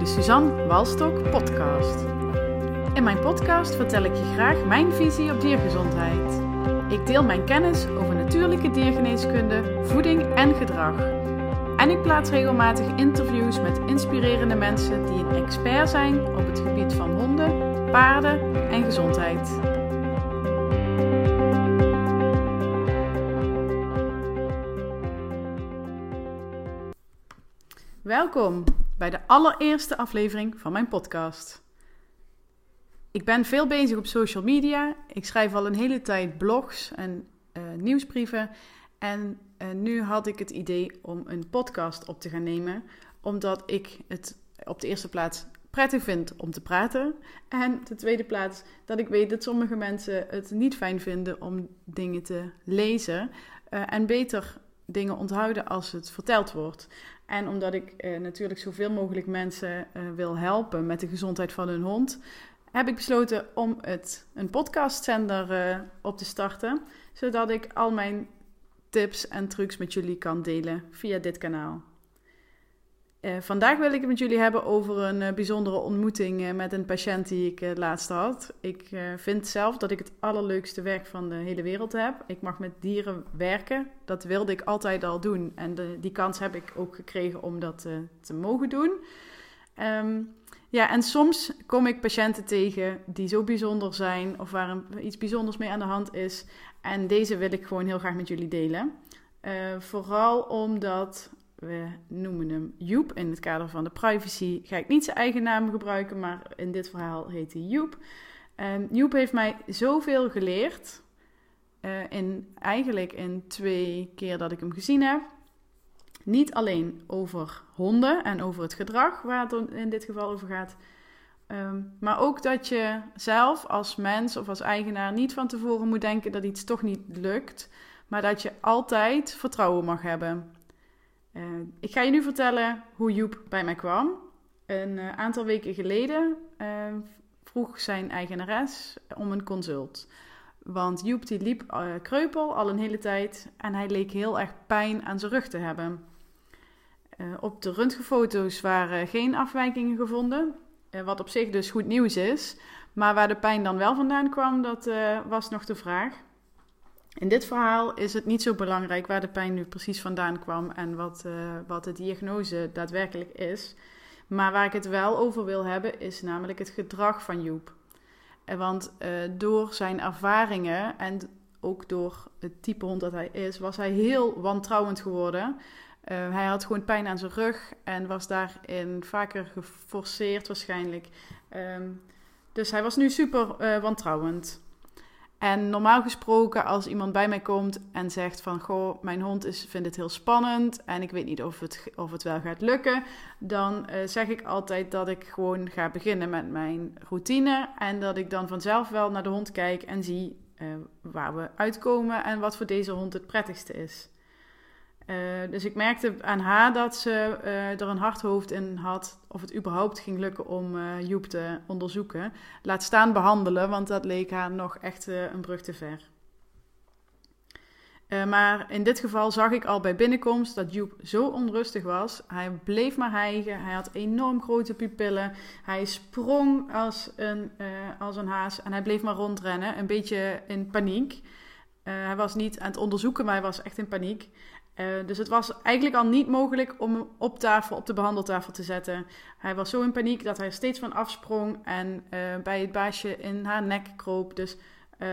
de Suzanne Walstok podcast. In mijn podcast vertel ik je graag mijn visie op diergezondheid. Ik deel mijn kennis over natuurlijke diergeneeskunde, voeding en gedrag. En ik plaats regelmatig interviews met inspirerende mensen die een expert zijn op het gebied van honden, paarden en gezondheid. Welkom bij de allereerste aflevering van mijn podcast. Ik ben veel bezig op social media. Ik schrijf al een hele tijd blogs en uh, nieuwsbrieven. En uh, nu had ik het idee om een podcast op te gaan nemen, omdat ik het op de eerste plaats prettig vind om te praten. En de tweede plaats dat ik weet dat sommige mensen het niet fijn vinden om dingen te lezen. Uh, en beter dingen onthouden als het verteld wordt. En omdat ik uh, natuurlijk zoveel mogelijk mensen uh, wil helpen met de gezondheid van hun hond, heb ik besloten om het, een podcastzender uh, op te starten. Zodat ik al mijn tips en trucs met jullie kan delen via dit kanaal. Uh, vandaag wil ik het met jullie hebben over een uh, bijzondere ontmoeting uh, met een patiënt die ik laatst had. Ik vind zelf dat ik het allerleukste werk van de hele wereld heb. Ik mag met dieren werken. Dat wilde ik altijd al doen. En de, die kans heb ik ook gekregen om dat te mogen doen. Um, ja, en soms kom ik patiënten tegen die zo bijzonder zijn of waar iets bijzonders mee aan de hand is. En deze wil ik gewoon heel graag met jullie delen. vooral omdat we noemen hem Joep. In het kader van de privacy ga ik niet zijn eigen naam gebruiken, maar in dit verhaal heet hij Joep. Um, Joep heeft mij zoveel geleerd. Uh, in, eigenlijk in twee keer dat ik hem gezien heb. Niet alleen over honden en over het gedrag, waar het in dit geval over gaat. Um, maar ook dat je zelf als mens of als eigenaar niet van tevoren moet denken dat iets toch niet lukt. Maar dat je altijd vertrouwen mag hebben. Uh, ik ga je nu vertellen hoe Joep bij mij kwam. Een uh, aantal weken geleden uh, vroeg zijn eigenares om een consult. Want Joep die liep kreupel al een hele tijd en hij leek heel erg pijn aan zijn rug te hebben. op de röntgenfoto's waren geen afwijkingen gevonden, wat op zich dus goed nieuws is. Maar waar de pijn dan wel vandaan kwam, dat was nog de vraag. In dit verhaal is het niet zo belangrijk waar de pijn nu precies vandaan kwam en wat, uh, wat de diagnose daadwerkelijk is. Maar waar ik het wel over wil hebben, is namelijk het gedrag van Joep. En want uh, door zijn ervaringen en ook door het type hond dat hij is, was hij heel wantrouwend geworden. Hij had gewoon pijn aan zijn rug en was daarin vaker geforceerd waarschijnlijk. Um, dus hij was nu super wantrouwend. En normaal gesproken, als iemand bij mij komt en zegt van... Goh, mijn hond is, vindt het heel spannend en ik weet niet of het, of het wel gaat lukken... dan uh, zeg ik altijd dat ik gewoon ga beginnen met mijn routine... en dat ik dan vanzelf wel naar de hond kijk en zie uh, waar we uitkomen... en wat voor deze hond het prettigste is. Uh, dus ik merkte aan haar dat ze uh, er een hard hoofd in had of het überhaupt ging lukken om uh, Joep te onderzoeken. Laat staan behandelen, want dat leek haar nog echt een brug te ver. maar in dit geval zag ik al bij binnenkomst dat Joep zo onrustig was. Hij bleef maar hijgen, hij had enorm grote pupillen. Hij sprong als een, als een haas en hij bleef maar rondrennen, een beetje in paniek. hij was niet aan het onderzoeken, maar hij was echt in paniek. Uh, dus het was eigenlijk al niet mogelijk om hem op tafel, op de behandeltafel te zetten. Hij was zo in paniek dat hij steeds van afsprong en uh, bij het baasje in haar nek kroop. Dus uh,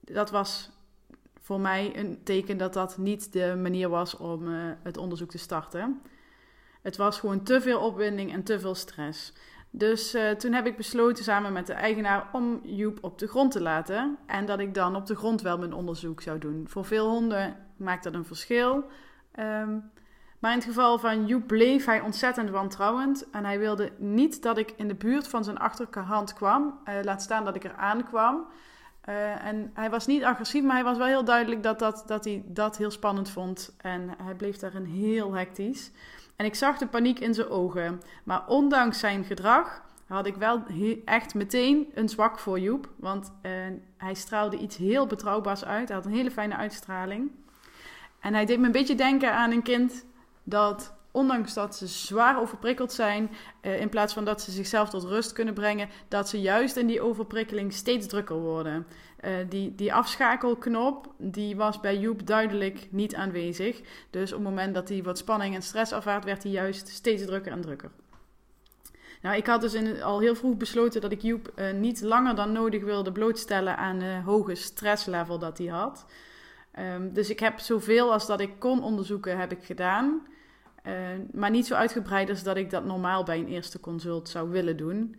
dat was voor mij een teken dat dat niet de manier was om eh, het onderzoek te starten. Het was gewoon te veel opwinding en te veel stress. Dus toen heb ik besloten samen met de eigenaar om Joep op de grond te laten. En dat ik dan op de grond wel mijn onderzoek zou doen. Voor veel honden maakt dat een verschil. Um, maar in het geval van Joep bleef hij ontzettend wantrouwend. En hij wilde niet dat ik in de buurt van zijn achterhand kwam. Uh, laat staan dat ik er aankwam. Uh, en hij was niet agressief, maar hij was wel heel duidelijk dat, dat, dat hij dat heel spannend vond. En hij bleef daarin heel hectisch. En ik zag de paniek in zijn ogen. Maar ondanks zijn gedrag had ik wel echt meteen een zwak voor Joep. Want uh, hij straalde iets heel betrouwbaars uit. Hij had een hele fijne uitstraling. En hij deed me een beetje denken aan een kind dat ondanks dat ze zwaar overprikkeld zijn, uh, in plaats van dat ze zichzelf tot rust kunnen brengen, dat ze juist in die overprikkeling steeds drukker worden. Uh, die, die afschakelknop, die was bij Joep duidelijk niet aanwezig. Dus op het moment dat hij wat spanning en stress ervaart, werd hij juist steeds drukker en drukker. Nou, ik had dus al heel vroeg besloten dat ik Joep uh, niet langer dan nodig wilde blootstellen aan het hoge stresslevel dat hij had. Um, dus ik heb zoveel als dat ik kon onderzoeken, heb ik gedaan. Uh, maar niet zo uitgebreid als dat ik dat normaal bij een eerste consult zou willen doen.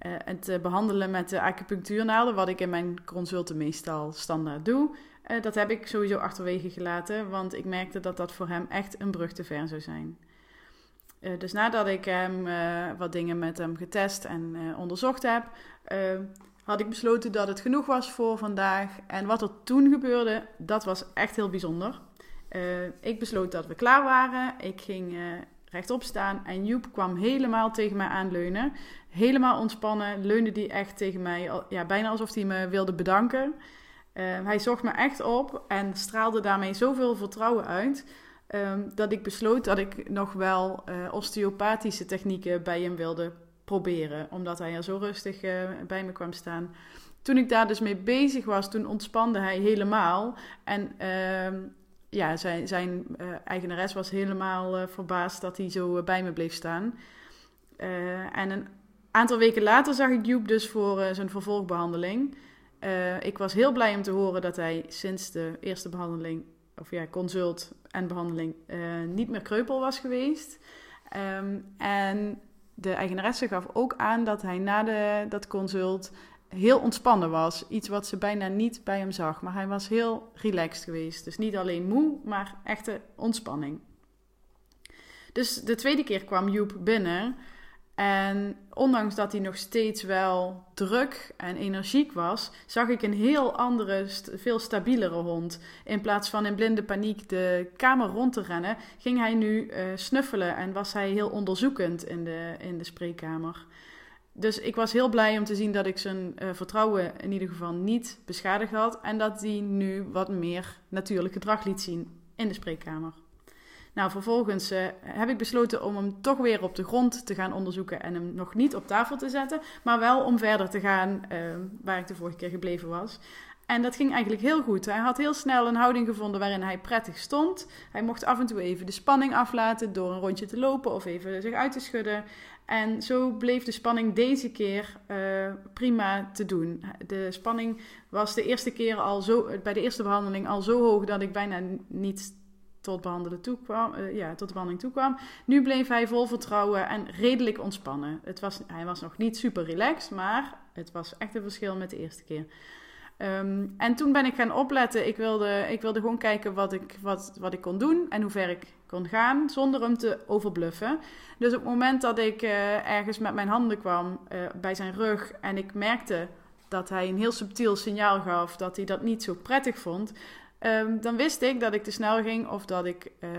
Uh, het behandelen met de acupunctuurnaalden, wat ik in mijn consulten meestal standaard doe, uh, dat heb ik sowieso achterwege gelaten, want ik merkte dat dat voor hem echt een brug te ver zou zijn. dus nadat ik hem wat dingen met hem getest en onderzocht heb, had ik besloten dat het genoeg was voor vandaag. En wat er toen gebeurde, dat was echt heel bijzonder. Uh, ik besloot dat we klaar waren. Ik ging uh, rechtop staan en Joep kwam helemaal tegen mij aanleunen. Helemaal ontspannen, leunde die echt tegen mij, ja, bijna alsof hij me wilde bedanken. Uh, hij zocht me echt op en straalde daarmee zoveel vertrouwen uit. Um, dat ik besloot dat ik nog wel osteopathische technieken bij hem wilde proberen. Omdat hij er zo rustig uh, bij me kwam staan. Toen ik daar dus mee bezig was, toen ontspande hij helemaal. En uh, ja, zijn, zijn uh, eigenares was helemaal uh, verbaasd dat hij zo bij me bleef staan. en een aantal weken later zag ik Joep dus voor zijn vervolgbehandeling. ik was heel blij om te horen dat hij sinds de eerste behandeling, of ja, consult en behandeling, niet meer kreupel was geweest. Um, en de eigenaresse gaf ook aan dat hij na de, dat consult heel ontspannen was. Iets wat ze bijna niet bij hem zag. Maar hij was heel relaxed geweest. Dus niet alleen moe, maar echte ontspanning. Dus de tweede keer kwam Joep binnen. En ondanks dat hij nog steeds wel druk en energiek was, zag ik een heel andere, veel stabielere hond. In plaats van in blinde paniek de kamer rond te rennen, ging hij nu uh, snuffelen en was hij heel onderzoekend in de, in de spreekkamer. Dus ik was heel blij om te zien dat ik zijn uh, vertrouwen in ieder geval niet beschadigd had en dat hij nu wat meer natuurlijk gedrag liet zien in de spreekkamer. Nou, vervolgens uh, heb ik besloten om hem toch weer op de grond te gaan onderzoeken en hem nog niet op tafel te zetten, maar wel om verder te gaan uh, waar ik de vorige keer gebleven was. En dat ging eigenlijk heel goed. Hij had heel snel een houding gevonden waarin hij prettig stond. Hij mocht af en toe even de spanning aflaten door een rondje te lopen of even zich uit te schudden. En zo bleef de spanning deze keer uh, prima te doen. De spanning was de eerste keer al zo, bij de eerste behandeling al zo hoog dat ik bijna niet tot, behandelen toekwam, uh, ja, tot de behandeling toekwam. Nu bleef hij vol vertrouwen en redelijk ontspannen. Het was, hij was nog niet super relaxed, maar het was echt een verschil met de eerste keer. Um, en toen ben ik gaan opletten. Ik wilde, ik wilde gewoon kijken wat ik, wat, wat ik kon doen en hoe ver ik kon gaan zonder hem te overbluffen. Dus op het moment dat ik uh, ergens met mijn handen kwam uh, bij zijn rug en ik merkte dat hij een heel subtiel signaal gaf dat hij dat niet zo prettig vond, Um, dan wist ik dat ik te snel ging of dat, ik, uh,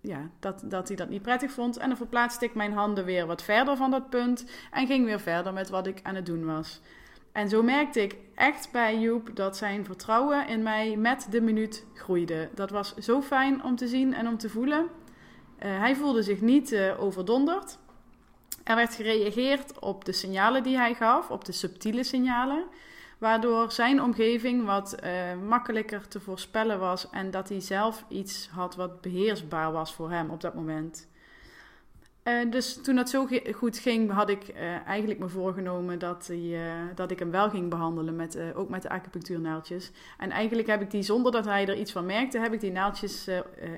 ja, dat, dat hij dat niet prettig vond. En dan verplaatste ik mijn handen weer wat verder van dat punt en ging weer verder met wat ik aan het doen was. En zo merkte ik echt bij Joep dat zijn vertrouwen in mij met de minuut groeide. Dat was zo fijn om te zien en om te voelen. Uh, hij voelde zich niet uh, overdonderd. Er werd gereageerd op de signalen die hij gaf, op de subtiele signalen waardoor zijn omgeving wat uh, makkelijker te voorspellen was en dat hij zelf iets had wat beheersbaar was voor hem op dat moment. Uh, dus toen dat zo goed ging, had ik uh, eigenlijk me voorgenomen dat, dat ik hem wel ging behandelen, met, ook met de acupunctuurnaaltjes. En eigenlijk heb ik die, zonder dat hij er iets van merkte, heb ik die naaldjes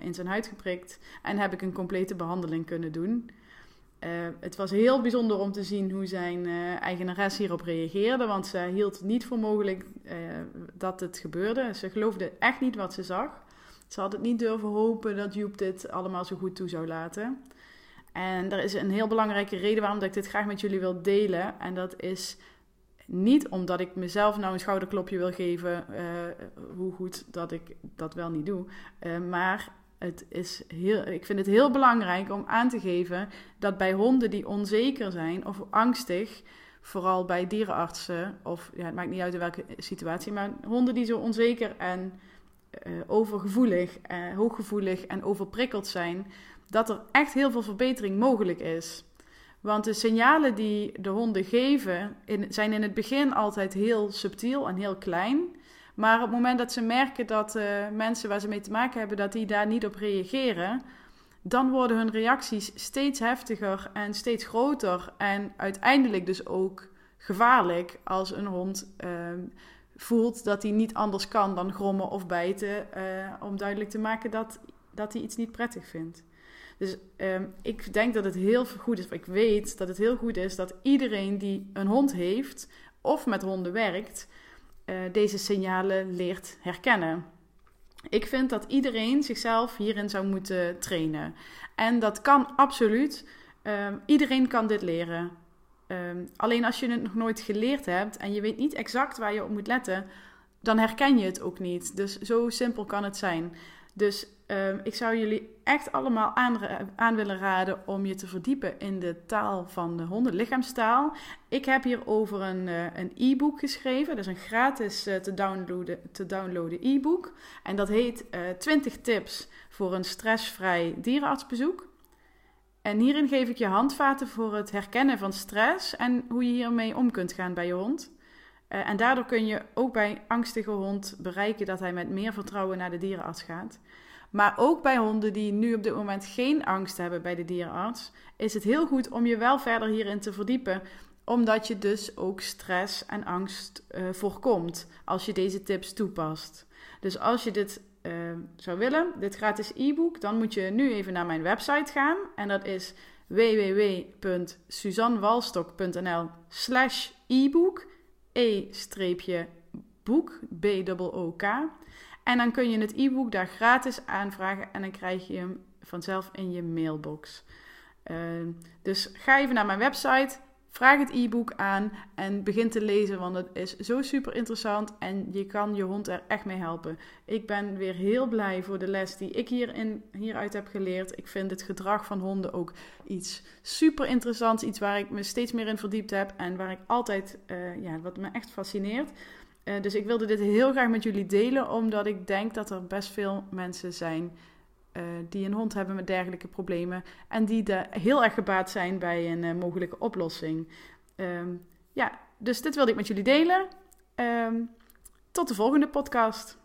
in zijn huid geprikt en heb ik een complete behandeling kunnen doen. Uh, het was heel bijzonder om te zien hoe zijn uh, eigenares hierop reageerde, want ze hield niet voor mogelijk uh, dat het gebeurde. Ze geloofde echt niet wat ze zag. Ze had het niet durven hopen dat Joep dit allemaal zo goed toe zou laten. En er is een heel belangrijke reden waarom dat ik dit graag met jullie wil delen. En dat is niet omdat ik mezelf nou een schouderklopje wil geven, hoe goed dat ik dat wel niet doe. maar is ik vind het heel belangrijk om aan te geven dat bij honden die onzeker zijn of angstig, vooral bij dierenartsen, of ja, het maakt niet uit in welke situatie, maar honden die zo onzeker en uh, overgevoelig, uh, hooggevoelig en overprikkeld zijn, dat er echt heel veel verbetering mogelijk is. Want de signalen die de honden geven zijn in het begin altijd heel subtiel en heel klein. Maar op het moment dat ze merken dat uh, mensen waar ze mee te maken hebben, dat die daar niet op reageren, dan worden hun reacties steeds heftiger en steeds groter. En uiteindelijk dus ook gevaarlijk als een hond uh, voelt dat hij niet anders kan dan grommen of bijten. Uh, om duidelijk te maken dat, dat hij iets niet prettig vindt. Dus um, ik denk dat het heel goed is, ik weet dat het heel goed is dat iedereen die een hond heeft of met honden werkt, uh, deze signalen leert herkennen. Ik vind dat iedereen zichzelf hierin zou moeten trainen. En dat kan absoluut. Um, iedereen kan dit leren. Um, alleen als je het nog nooit geleerd hebt en je weet niet exact waar je op moet letten, dan herken je het ook niet. Dus zo simpel kan het zijn. Dus um, ik zou jullie echt allemaal aan, willen raden om je te verdiepen in de taal van de honden, lichaamstaal. Ik heb hierover een, uh, een e-book geschreven. Dat is een gratis uh, te downloaden, te downloaden e-book. En dat heet uh, eh, 20 tips voor een stressvrij dierenartsbezoek. En hierin geef ik je handvaten voor het herkennen van stress en hoe je hiermee om kunt gaan bij je hond. Uh, en daardoor kun je ook bij angstige hond bereiken dat hij met meer vertrouwen naar de dierenarts gaat. Maar ook bij honden die nu op dit moment geen angst hebben bij de dierenarts, is het heel goed om je wel verder hierin te verdiepen, omdat je dus ook stress en angst uh, voorkomt als je deze tips toepast. Dus als je dit uh, zou willen, dit gratis e-book, dan moet je nu even naar mijn website gaan en dat is www.suzannewalstok.nl slash e-book e-boek, B-O-O-K. En dan kun je het e-book daar gratis aanvragen en dan krijg je hem vanzelf in je mailbox. Uh, dus ga even naar mijn website, vraag het e-book aan en begin te lezen, want het is zo super interessant en je kan je hond er echt mee helpen. Ik ben weer heel blij voor de les die ik hierin, hieruit heb geleerd. Ik vind het gedrag van honden ook iets super interessants, iets waar ik me steeds meer in verdiept heb en waar ik altijd, uh, ja, wat me echt fascineert. Uh, dus ik wilde dit heel graag met jullie delen, omdat ik denk dat er best veel mensen zijn uh, die een hond hebben met dergelijke problemen en die er heel erg gebaat zijn bij een uh, mogelijke oplossing. Um, ja, dus dit wilde ik met jullie delen. Um, tot de volgende podcast.